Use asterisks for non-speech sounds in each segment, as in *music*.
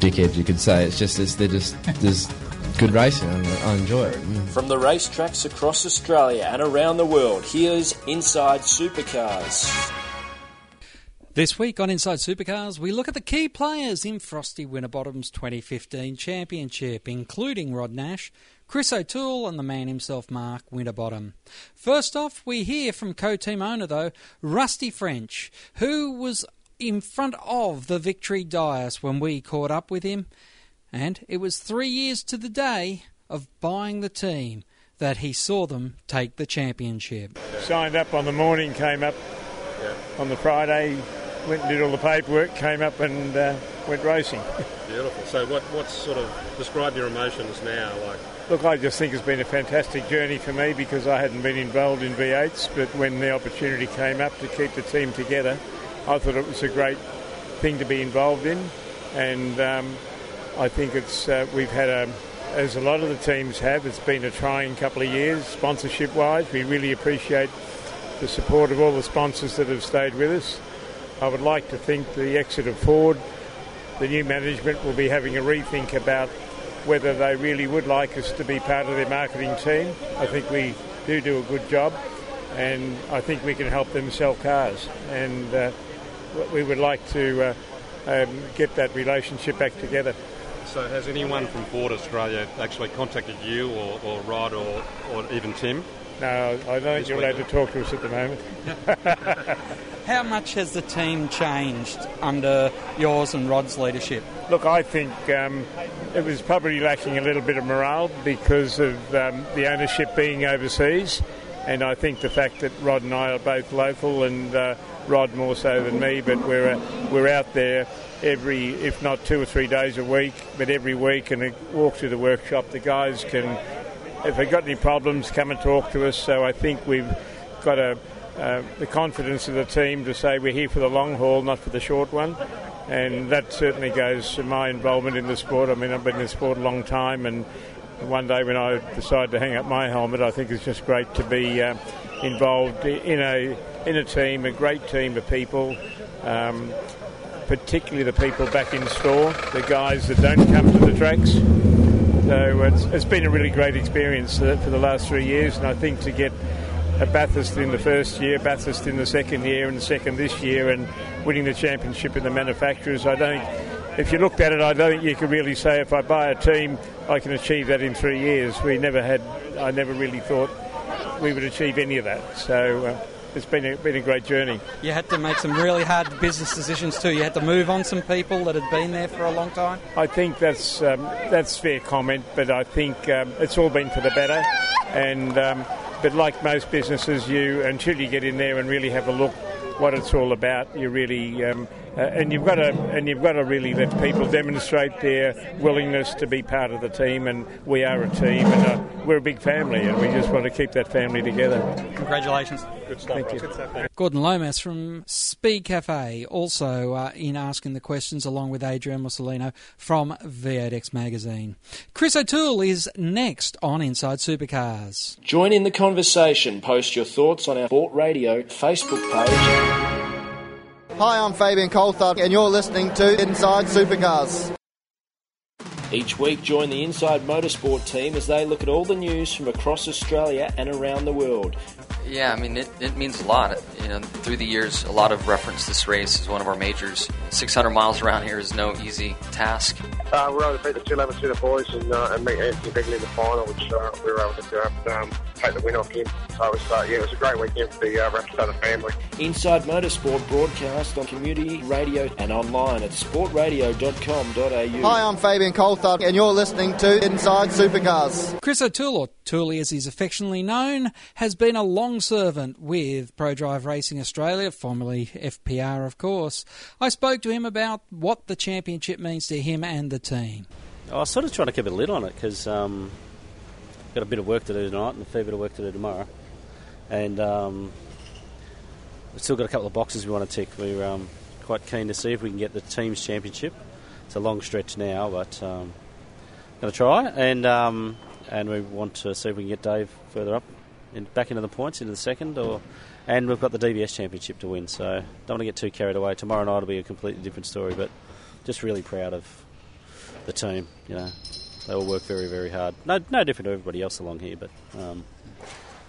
dickheads, you could say. It's just it's, they're just there's good racing, and I enjoy it. Mm. From the racetracks across Australia and around the world, here's Inside Supercars. This week on Inside Supercars, we look at the key players in Frosty Winterbottom's 2015 Championship, including Rod Nash, Chris O'Toole, and the man himself, Mark Winterbottom. First off, we hear from co team owner, though, Rusty French, who was in front of the victory dais when we caught up with him, and it was three years to the day of buying the team that he saw them take the championship. Signed up on the morning, came up on the Friday, went and did all the paperwork, came up and uh, went racing. Beautiful. So, what what's sort of describe your emotions now? Like, Look, I just think it's been a fantastic journey for me because I hadn't been involved in V8s, but when the opportunity came up to keep the team together, I thought it was a great thing to be involved in, and um, I think it's uh, we've had a, as a lot of the teams have, it's been a trying couple of years sponsorship-wise. We really appreciate the support of all the sponsors that have stayed with us. I would like to think the exit of Ford, the new management will be having a rethink about whether they really would like us to be part of their marketing team. I think we do do a good job, and I think we can help them sell cars. And uh, we would like to uh, um, get that relationship back together. so has anyone from Ford Australia actually contacted you, or, or Rod, or, or even Tim? No, I don't think you're allowed to talk to us at the moment. *laughs* How much has the team changed under yours and Rod's leadership? Look, I think um, it was probably lacking a little bit of morale because of um, the ownership being overseas, and I think the fact that Rod and I are both local, and uh, Rod more so than me, but we're uh, we're out there every, if not two or three days a week, but every week, and walk through the workshop. The guys can, if they've got any problems, come and talk to us. So I think we've got a uh, the confidence of the team to say we're here for the long haul, not for the short one. And that certainly goes to my involvement in the sport. I mean, I've been in the sport a long time, and one day when I decide to hang up my helmet, I think it's just great to be uh, involved in a in a team, a great team of people. Um, particularly the people back in store, the guys that don't come to the tracks. So it's, it's been a really great experience for the last three years, and I think to get a Bathurst in the first year, Bathurst in the second year, and second this year, and winning the championship in the manufacturers. I don't. If you looked at it, I don't think you could really say if I buy a team, I can achieve that in three years. We never had. I never really thought we would achieve any of that. So. Uh, it's been a, been a great journey. You had to make some really hard business decisions too. You had to move on some people that had been there for a long time. I think that's um, that's fair comment, but I think um, it's all been for the better. And um, but like most businesses, you until you get in there and really have a look what it's all about, you really um, uh, and you've got to and you've got to really let people demonstrate their willingness to be part of the team. And we are a team, and uh, we're a big family, and we just want to keep that family together. Congratulations. Good stuff. Thank you. Good stuff. Gordon Lomas from Speed Cafe, also uh, in asking the questions along with Adrian Mussolino from V8X Magazine. Chris O'Toole is next on Inside Supercars. Join in the conversation. Post your thoughts on our Sport Radio Facebook page. Hi, I'm Fabian Coulthard, and you're listening to Inside Supercars. Each week, join the Inside Motorsport team as they look at all the news from across Australia and around the world. Yeah, I mean, it, it means a lot. You know, through the years, a lot of reference this race as one of our majors. 600 miles around here is no easy task. Uh, we were able to beat the 211 Tuner boys and, uh, and meet Anthony Begley in the final, which uh, we were able to um, take the win off him. So it was, uh, yeah, it was a great weekend for the uh, Rapstada family. Inside Motorsport broadcast on community radio and online at sportradio.com.au. Hi, I'm Fabian Coulthard, and you're listening to Inside Supercars. Chris O'Toole, or Tooley as he's affectionately known, has been a long servant with ProDrive Racing Australia, formerly FPR, of course. I spoke to him about what the championship means to him and the team. I was sort of trying to keep a lid on it because um, got a bit of work to do tonight and a fair bit of work to do tomorrow, and um, we've still got a couple of boxes we want to tick. We're um, quite keen to see if we can get the teams championship. It's a long stretch now, but um, going to try and um, and we want to see if we can get Dave further up and back into the points into the second or. And we've got the DVS Championship to win, so don't want to get too carried away. Tomorrow night will be a completely different story, but just really proud of the team. You know, they all work very, very hard. No, no different to everybody else along here, but um,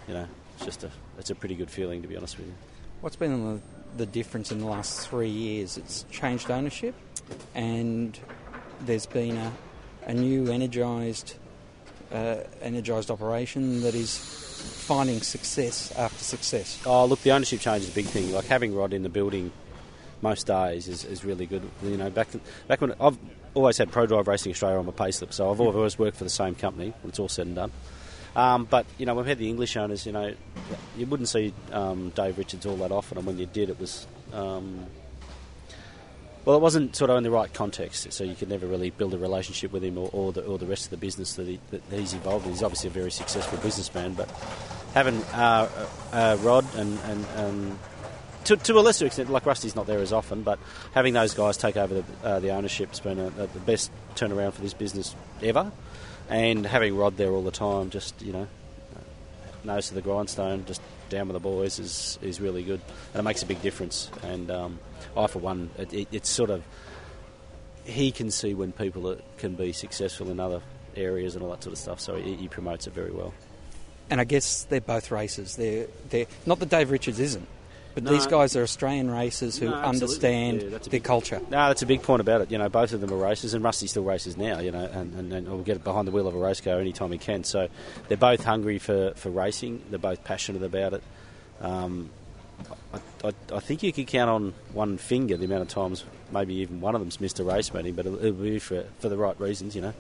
you know, it's just a it's a pretty good feeling to be honest with you. What's been the, the difference in the last three years? It's changed ownership, and there's been a, a new energised, uh, energised operation that is finding success after success. Oh, look, the ownership change is a big thing. Like having Rod in the building most days is, is really good. You know, back back when I've always had Pro Drive Racing Australia on my payslip, so I've always worked for the same company when it's all said and done. Um, but you know, we've had the English owners. You know, you wouldn't see um, Dave Richards all that often, and when you did, it was. Um, well, it wasn't sort of in the right context, so you could never really build a relationship with him or, or, the, or the rest of the business that, he, that he's involved in. He's obviously a very successful businessman, but having uh, uh, Rod and, and, and to, to, a lesser extent, like Rusty's not there as often, but having those guys take over the, uh, the ownership has been a, a, the best turnaround for this business ever. And having Rod there all the time, just you know, nose to the grindstone, just down with the boys is is really good, and it makes a big difference. And um, I, for one, it, it, it's sort of he can see when people can be successful in other areas and all that sort of stuff. So he, he promotes it very well. And I guess they're both races. They're they're not that Dave Richards isn't. But No. these guys are Australian racers who No, understand Yeah, their big- culture. No, that's a big point about it. You know, both of them are racers, and Rusty still races now. You know, and, and, and will get behind the wheel of a race car anytime he can. So they're both hungry for, for racing. They're both passionate about it. Um, I, I, I think you could count on one finger the amount of times maybe even one of them's missed a race meeting, but it'll, it'll be for for the right reasons. You know,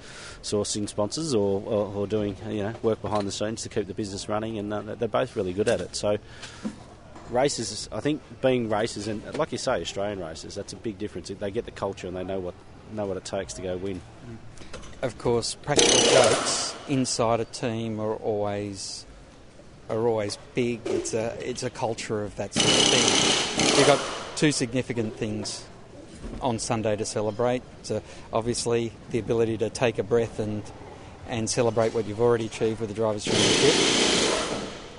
sourcing sponsors or, or, or doing you know work behind the scenes to keep the business running, and uh, they're both really good at it. So races, I think, being races and like you say, Australian races, that's a big difference. They get the culture and they know what know what it takes to go win. Of course, practical jokes inside a team are always are always big. It's a it's a culture of that sort of thing. You've got two significant things on Sunday to celebrate. So obviously the ability to take a breath and and celebrate what you've already achieved with the drivers' championship.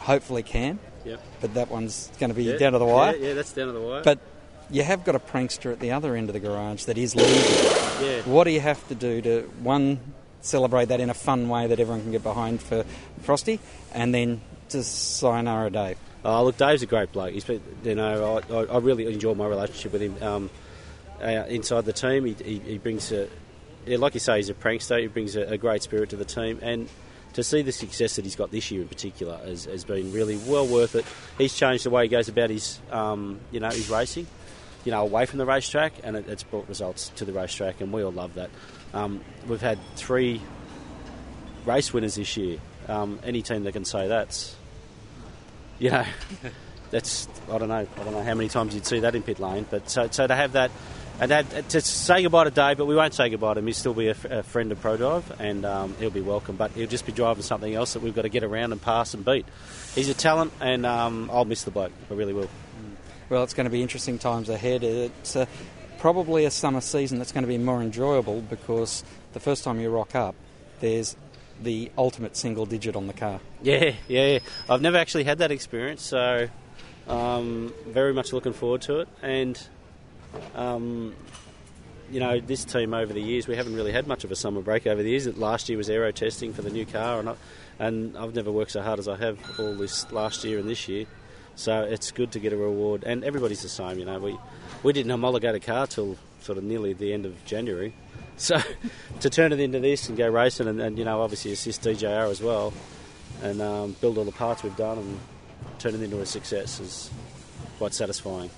Hopefully can. Yep. But that one's going to be Yeah, down to the wire. Yeah, yeah, that's down to the wire. But you have got a prankster at the other end of the garage that is leading. Yeah. What do you have to do to one celebrate that in a fun way that everyone can get behind for Frosty, and then to sayonara Dave? Oh, look, Dave's a great bloke. He's been, you know, I, I, I really enjoy my relationship with him. Um, uh, inside the team, he, he, he brings a, yeah, like you say, he's a prankster. He brings a, a great spirit to the team, and to see the success that he's got this year in particular has, has been really well worth it. He's changed the way he goes about his, um, you know, his racing, you know, away from the racetrack, and it, it's brought results to the racetrack, and we all love that. Um, we've had three race winners this year. Um, any team that can say that's, you know, *laughs* that's I don't know, I don't know how many times you'd see that in pit lane, but so, so to have that. And that, to say goodbye to Dave, but we won't say goodbye to him. He'll still be a, f- a friend of ProDrive, and um, he'll be welcome. But he'll just be driving something else that we've got to get around and pass and beat. He's a talent, and um, I'll miss the bloke. I really will. Well, it's going to be interesting times ahead. It's uh, probably a summer season that's going to be more enjoyable because the first time you rock up, there's the ultimate single digit on the car. Yeah, yeah. I've never actually had that experience, so um, very much looking forward to it. And um, you know, this team over the years, we haven't really had much of a summer break over the years. Last year was aero testing for the new car, and, I, and I've never worked so hard as I have all this last year and this year. So it's good to get a reward, and everybody's the same. You know, we we didn't homologate a car till sort of nearly the end of January, *laughs* so to turn it into this and go racing, and, and you know, obviously assist DJR as well, and um, build all the parts we've done and turn it into a success is quite satisfying.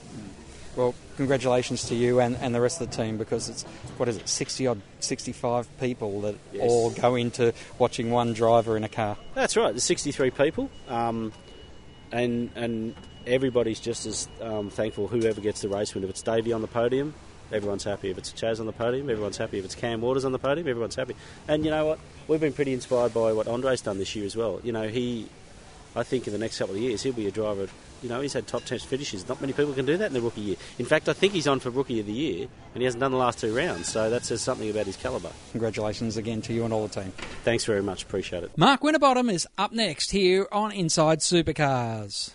Well, congratulations to you and, and the rest of the team because it's, what is it, 60 odd, 65 people that Yes. all go into watching one driver in a car. That's right. There's 63 people, um, and and everybody's just as um, thankful whoever gets the race win. If it's Davey on the podium, everyone's happy. If it's Chaz on the podium, everyone's happy. If it's Cam Waters on the podium, everyone's happy. And you know what? We've been pretty inspired by what Andre's done this year as well. You know, he, I think in the next couple of years, he'll be a driver. You know, he's had top 10 finishes. Not many people can do that in the rookie year. In fact, I think he's on for rookie of the year, and he hasn't done the last two rounds. So that says something about his calibre. Congratulations again to you and all the team. Thanks very much. Appreciate it. Mark Winterbottom is up next here on Inside Supercars.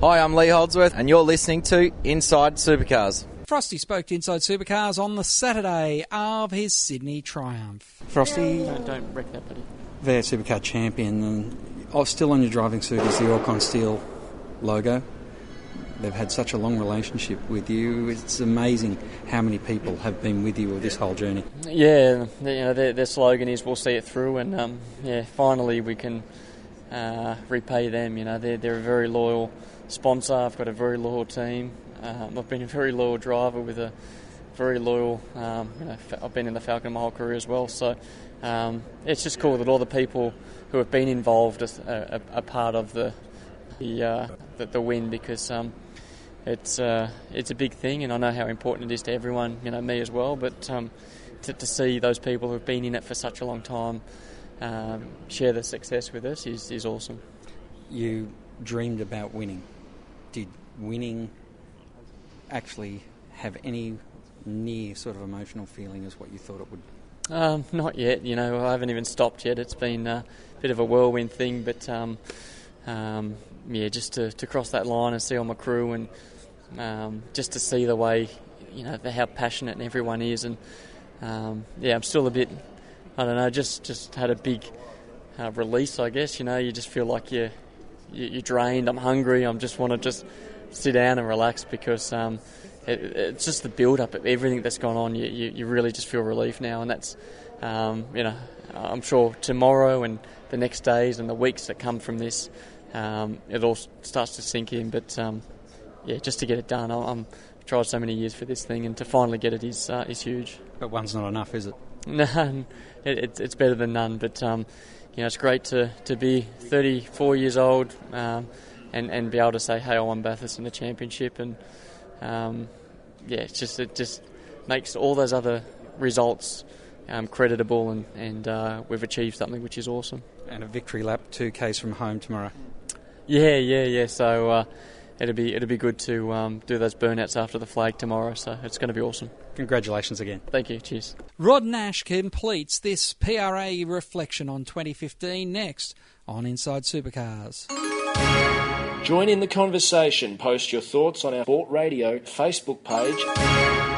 Hi, I'm Lee Holdsworth, and you're listening to Inside Supercars. Frosty spoke to Inside Supercars on the Saturday of his Sydney Triumph. Frosty, don't, don't wreck that, buddy. V8 Supercar champion, and oh, still on your driving suit is the Orrcon Steel logo. They've had such a long relationship with you. It's amazing how many people have been with you with this whole journey. Yeah, you know their, their slogan is "We'll see it through," and um, yeah, finally we can uh, repay them. You know, they're they're a very loyal sponsor. I've got a very loyal team. Um, I've been a very loyal driver with a very loyal. Um, you know, I've been in the Falcon my whole career as well. So um, it's just cool that all the people who have been involved are, are, are part of the the, uh, the, the win because um, it's uh, it's a big thing, and I know how important it is to everyone. You know, me as well. But um, to, to see those people who've been in it for such a long time um, share the success with us is, is awesome. You dreamed about winning did winning actually have any near sort of emotional feeling as what you thought it would? Um, not yet. You know, I haven't even stopped yet. It's been a bit of a whirlwind thing, but um, um, yeah, just to, to cross that line and see all my crew and um, just to see the way you know how passionate everyone is, and um, yeah, I'm still a bit. I don't know. Just just had a big uh, release, I guess. You know, you just feel like you're you're drained. I'm hungry. I just want to just sit down and relax because um, it, it's just the build up of everything that's gone on. You, you, you really just feel relief now, and that's um, you know I'm sure tomorrow and the next days and the weeks that come from this, um, it all starts to sink in. But um, yeah, just to get it done, I'm tried so many years for this thing, and to finally get it is uh, is huge. But one's not enough, is it? *laughs* No, it, it's better than none. But um, you know, it's great to, to be 34 years old um, and, and be able to say, hey, I won Bathurst in the championship. And um, yeah, it's just it just makes all those other results um, creditable, and, and uh, we've achieved something which is awesome. And a victory lap, two Ks from home tomorrow. Yeah, yeah, yeah. So uh, it'll be it'll be good to um, do those burnouts after the flag tomorrow. So it's going to be awesome. Congratulations again. Thank you. Cheers. Rod Nash completes this PRA reflection on 2015 next on Inside Supercars. Join in the conversation. Post your thoughts on our Sport Radio Facebook page.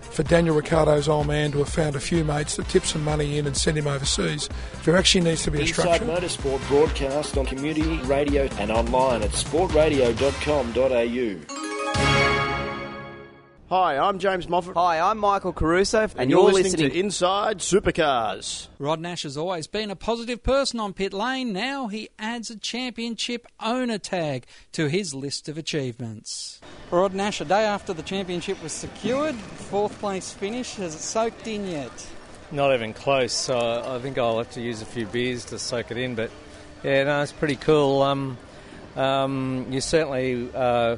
for Daniel Ricciardo's old man to have found a few mates to tip some money in and send him overseas. There actually needs to be a Inside structure. Motorsport broadcast on community radio and online at sportradio.com.au. Hi, I'm James Moffat. Hi, I'm Michael Caruso, and, And you're, listening, to Inside Supercars. Rod Nash has always been a positive person on pit lane. Now he adds a championship owner tag to his list of achievements. Rod Nash, a day after the championship was secured, fourth place finish. Has it soaked in yet? Not even close. So I think I'll have to use a few beers to soak it in. But yeah, no, it's pretty cool. Um, um, you certainly uh,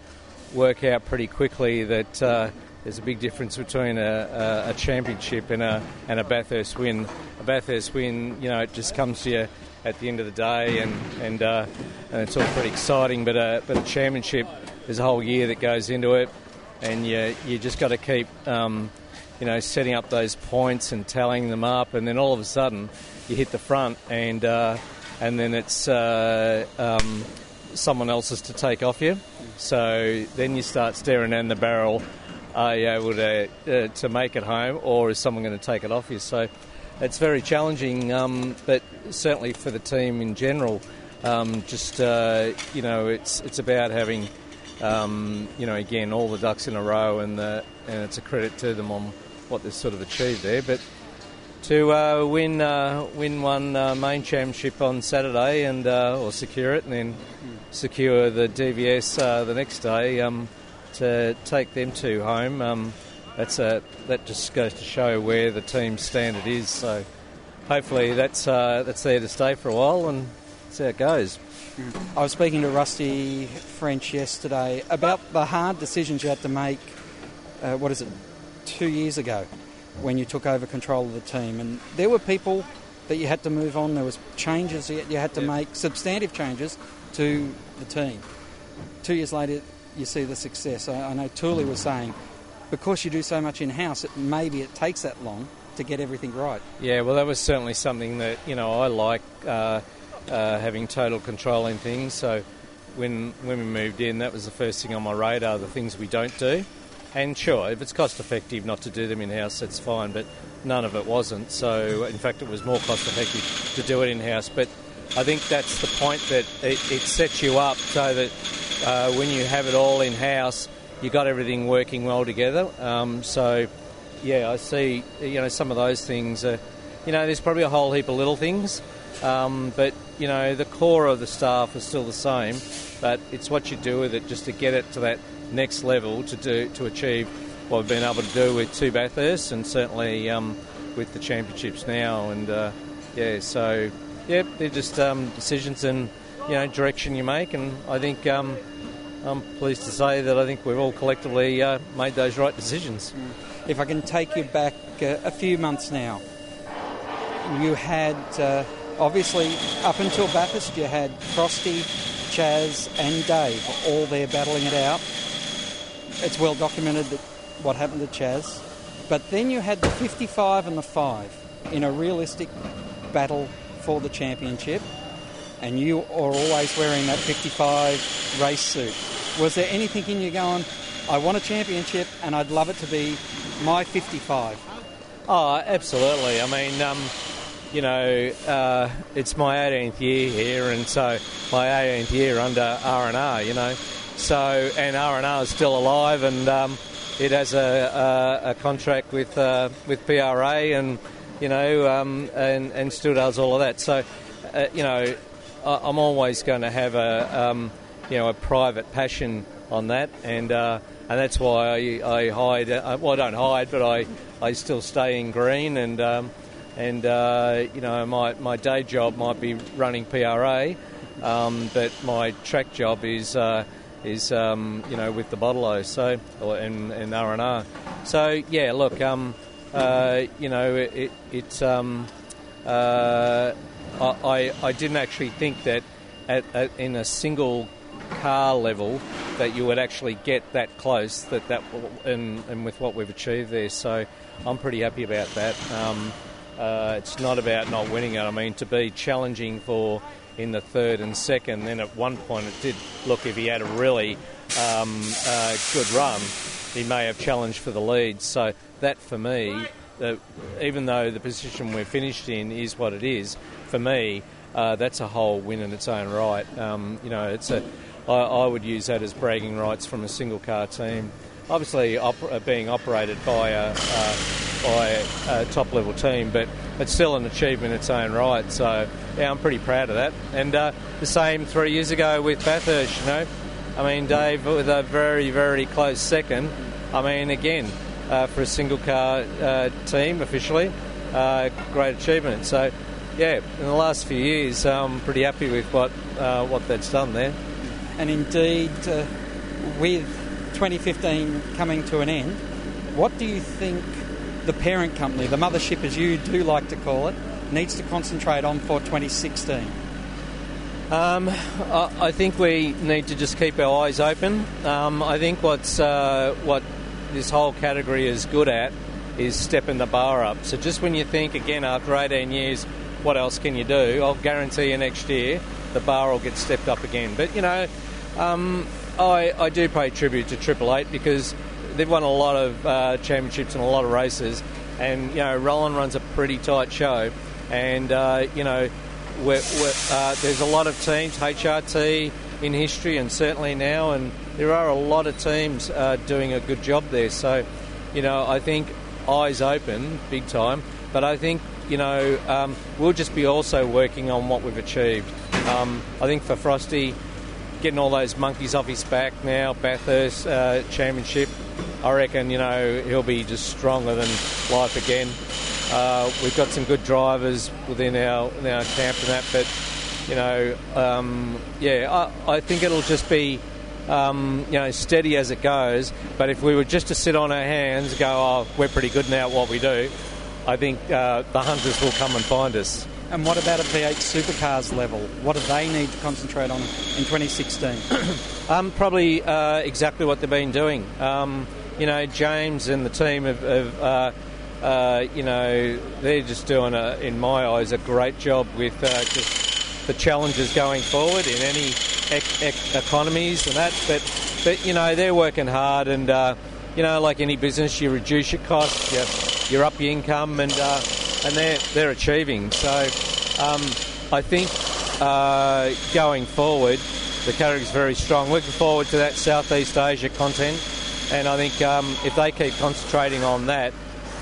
work out pretty quickly that uh, there's a big difference between a, a, a championship and a and a Bathurst win. A Bathurst win, you know, it just comes to you at the end of the day, and and, uh, and it's all pretty exciting. But uh, but a championship, there's a whole year that goes into it, and you you just got to keep. Um, you know, setting up those points and tallying them up, and then all of a sudden you hit the front, and uh, and then it's uh, um, someone else's to take off you. So then you start staring down the barrel. Are you able to uh, to make it home, or is someone going to take it off you? So it's very challenging, um, but certainly for the team in general, um, just uh, you know, it's it's about having. Um, you know, again, all the ducks in a row, and the, and it's a credit to them on what they've sort of achieved there. But to uh, win uh, win one uh, main championship on Saturday and uh, or secure it, and then secure the DVS uh, the next day um, to take them two home. Um, that's a that just goes to show where the team's standard is. So hopefully that's uh, that's there to stay for a while, and see how it goes. I was speaking to Rusty French yesterday about the hard decisions you had to make. What is it? Two years ago, when you took over control of the team, and there were people that you had to move on. There was changes you you had to make, substantive changes to the team. Two years later, you see the success. I, I know Tooley was saying, because you do so much in house, it maybe it takes that long to get everything right. Yeah, well, that was certainly something that you know I like uh, uh, having total control in things. So when when we moved in, that was the first thing on my radar. The things we don't do, and sure, if it's cost effective not to do them in house, that's fine. But none of it wasn't. So in fact, it was more cost effective to do it in house. But I think that's the point that it, it sets you up so that uh, when you have it all in house, you got everything working well together. Um, so yeah, I see. You know, some of those things. Are, you know, there's probably a whole heap of little things, um, but you know, the core of the staff is still the same. But it's what you do with it just to get it to that next level to do to achieve what we've been able to do with two Bathursts and certainly um, with the championships now. And uh, yeah, so yeah, they're just um, decisions and you know direction you make. And I think um, I'm pleased to say that I think we've all collectively uh, made those right decisions. If I can take you back uh, a few months now, you had uh, obviously up until Bathurst, you had Frosty, Chaz, and Dave all there battling it out. It's well documented that what happened to Chaz, but then you had the 55 and the 5 in a realistic battle for the championship, and you are always wearing that 55 race suit. Was there anything in you going, I want a championship and I'd love it to be my 55? Oh, absolutely. I mean, um, you know, uh, it's my 18th year here, and so my 18th year under R and R. You know, so and R and R is still alive, and um, it has a, a, a contract with uh, with PRA, and you know, um, and and still does all of that. So, uh, you know, I, I'm always going to have a um, you know a private passion on that, and uh, and that's why I, I hide. Uh, well, I don't hide, but I, I still stay in green, and um, and uh, you know my my day job might be running PRA, um, but my track job is. Uh, is um, you know with the bottle O so or and and R and R, so yeah. Look, um, uh, you know it, it it's um, uh, I I didn't actually think that at, at, in a single car level that you would actually get that close that that and, and with what we've achieved there. So I'm pretty happy about that. Um, uh, it's not about not winning it. I mean to be challenging for in the third and second then at one point it did look if he had a really um, uh, good run he may have challenged for the lead so that for me uh, even though the position we're finished in is what it is for me uh, that's a whole win in its own right um, you know it's a I, I, would use that as bragging rights from a single car team. Obviously, op- being operated by a, uh, by a top level team, but it's still an achievement in its own right. So, yeah, I'm pretty proud of that. And uh, the same three years ago with Bathurst, you know. I mean, Dave with a very, very close second. I mean, again, uh, for a single car uh, team officially, uh, great achievement. So, yeah, in the last few years, I'm pretty happy with what uh, what that's done there and indeed, uh, with 2015 coming to an end, what do you think the parent company, the mothership as you do like to call it, needs to concentrate on for 2016? Um, I, think we need to just keep our eyes open. Um, I think what's uh, what this whole category is good at is stepping the bar up. So just when you think again after 18 years, what else can you do? I'll guarantee you next year the bar will get stepped up again. But you know, um, I, I do pay tribute to Triple Eight because they've won a lot of uh, championships and a lot of races, and you know Roland runs a pretty tight show, and uh, you know we're, we're, uh, there's a lot of teams HRT in history and certainly now, and there are a lot of teams uh, doing a good job there. So you know I think eyes open big time, but I think you know um, we'll just be also working on what we've achieved. Um, I think for Frosty getting all those monkeys off his back now, Bathurst uh, Championship. I reckon you know he'll be just stronger than life again. Uh, we've got some good drivers within our in our camp and that, but you know, um, yeah, I, I, think it'll just be um, you know steady as it goes. But if we were just to sit on our hands, go, oh, we're pretty good now at what we do. I think uh, the hunters will come and find us. And what about a V8 supercars level? What do they need to concentrate on in 2016? *coughs* um, probably uh, exactly what they've been doing. Um, you know, James and the team have, have uh, you know, they're just doing, a, in my eyes, a great job with uh, just the challenges going forward in any ec- ec- economies and that. But, but, you know, they're working hard and, uh, you know, like any business, you reduce your costs, you, you up your income and uh, and they're they're achieving. So um, I think uh, going forward, the category is very strong. Looking forward to that Southeast Asia content, and I think um, if they keep concentrating on that,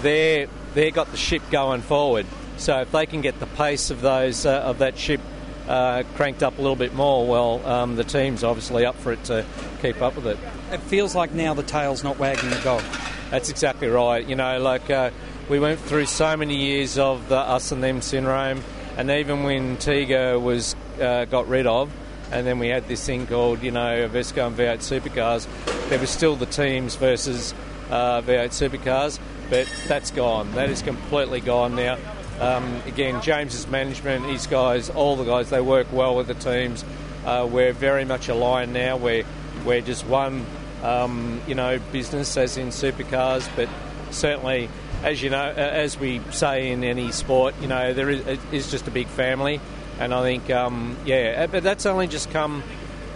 they're they got the ship going forward. So if they can get the pace of those uh, of that ship uh, cranked up a little bit more, well, um, the team's obviously up for it to keep up with it. It feels like now the tail's not wagging the dog. That's exactly right. You know, like uh, we went through so many years of the us and them syndrome, and even when TEGA was uh, got rid of, and then we had this thing called, you know, Vesco and V8 supercars, there was still the teams versus uh, V8 supercars, but that's gone. That is completely gone now. Um, again, James's management, his guys, all the guys, they work well with the teams. Uh, we're very much aligned now. We're, we're just one, um, you know, business as in supercars, but certainly, as you know, as we say in any sport, you know, there is, is just a big family. And I think, um, yeah, but that's only just come,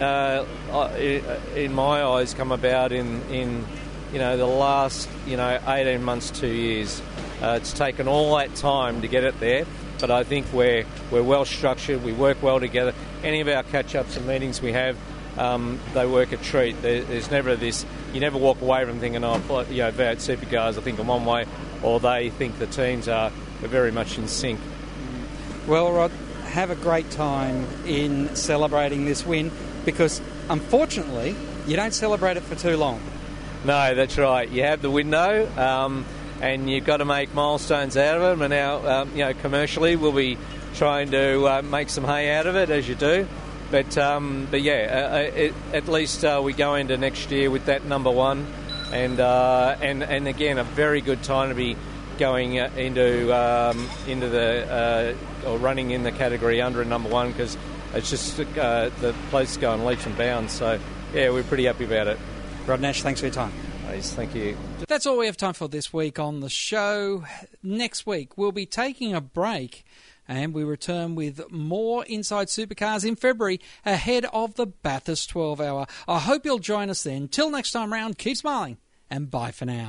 uh, in my eyes, come about in, in, you know, the last, you know, 18 months, two years. Uh, it's taken all that time to get it there, but I think we're we're well structured. We work well together. Any of our catch-ups and meetings we have, um, they work a treat. There, there's never this. You never walk away from thinking, oh, you know, V8 supercars. I think in one way, or they think the teams are. We're very much in sync. Well, Rod, have a great time in celebrating this win because, unfortunately, you don't celebrate it for too long. No, that's right. You have the window. Um, and you've got to make milestones out of them. And now, um, you know, commercially, we'll be trying to uh, make some hay out of it as you do. But um, but yeah, uh, it, at least uh, we go into next year with that number one, and uh, and and again a very good time to be going uh, into um, into the uh, or running in the category under a number one because it's just the place going leaps and bounds. So yeah, we're pretty happy about it. Rod Nash, thanks for your time. Thank you. That's all we have time for this week on the show. Next week, we'll be taking a break and we return with more Inside Supercars in February ahead of the Bathurst 12 hour. I hope you'll join us then. Till next time round, keep smiling and bye for now.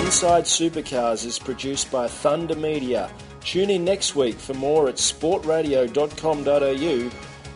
Inside Supercars is produced by Thunder Media. Tune in next week for more at sportradio.com.au